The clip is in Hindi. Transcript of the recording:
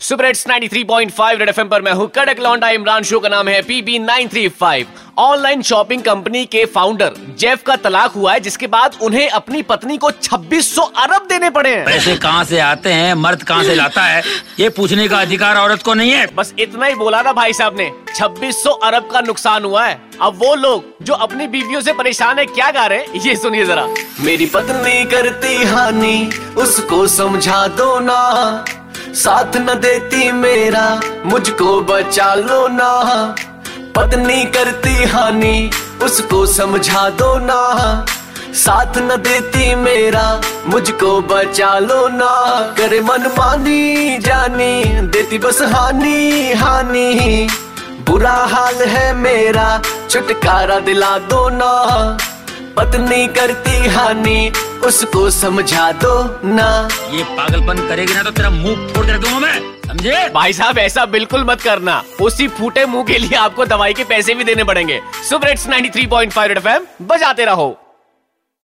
सुपर हिट्स 93.5 रेड एफएम पर मैं हूँ कड़क लौंडा इमरान शो का नाम है पीबी 935 ऑनलाइन शॉपिंग कंपनी के फाउंडर जेफ का तलाक हुआ है जिसके बाद उन्हें अपनी पत्नी को 2600 अरब देने पड़े हैं। पैसे कहाँ से आते हैं मर्द कहाँ से लाता है ये पूछने का अधिकार औरत को नहीं है। बस इतना ही बोला ना भाई साहब ने 2600 अरब का नुकसान हुआ है। अब वो लोग जो अपनी बीवियों से परेशान है क्या गा रहे हैं? ये सुनिए जरा। मेरी पत्नी करती हानि उसको समझा दो ना। साथ न देती मेरा, मुझको बचा लो ना। पत्नी करती हानि, उसको समझा दो ना। साथ न देती मेरा, मुझको बचा लो ना। करे मन मानी जानी, देती बस हानि हानि। बुरा हाल है मेरा, छुटकारा दिला दो ना। पत्नी करती हानि उसको समझा दो ना। ये पागलपन करेगी ना तो तेरा मुँह फोड़ कर दूँगा मैं समझे? भाई साहब ऐसा बिल्कुल मत करना। उसी फूटे मुँह के लिए आपको दवाई के पैसे भी देने पड़ेंगे। सुपर हिट्स 93.5 रेड एफएम बजाते रहो।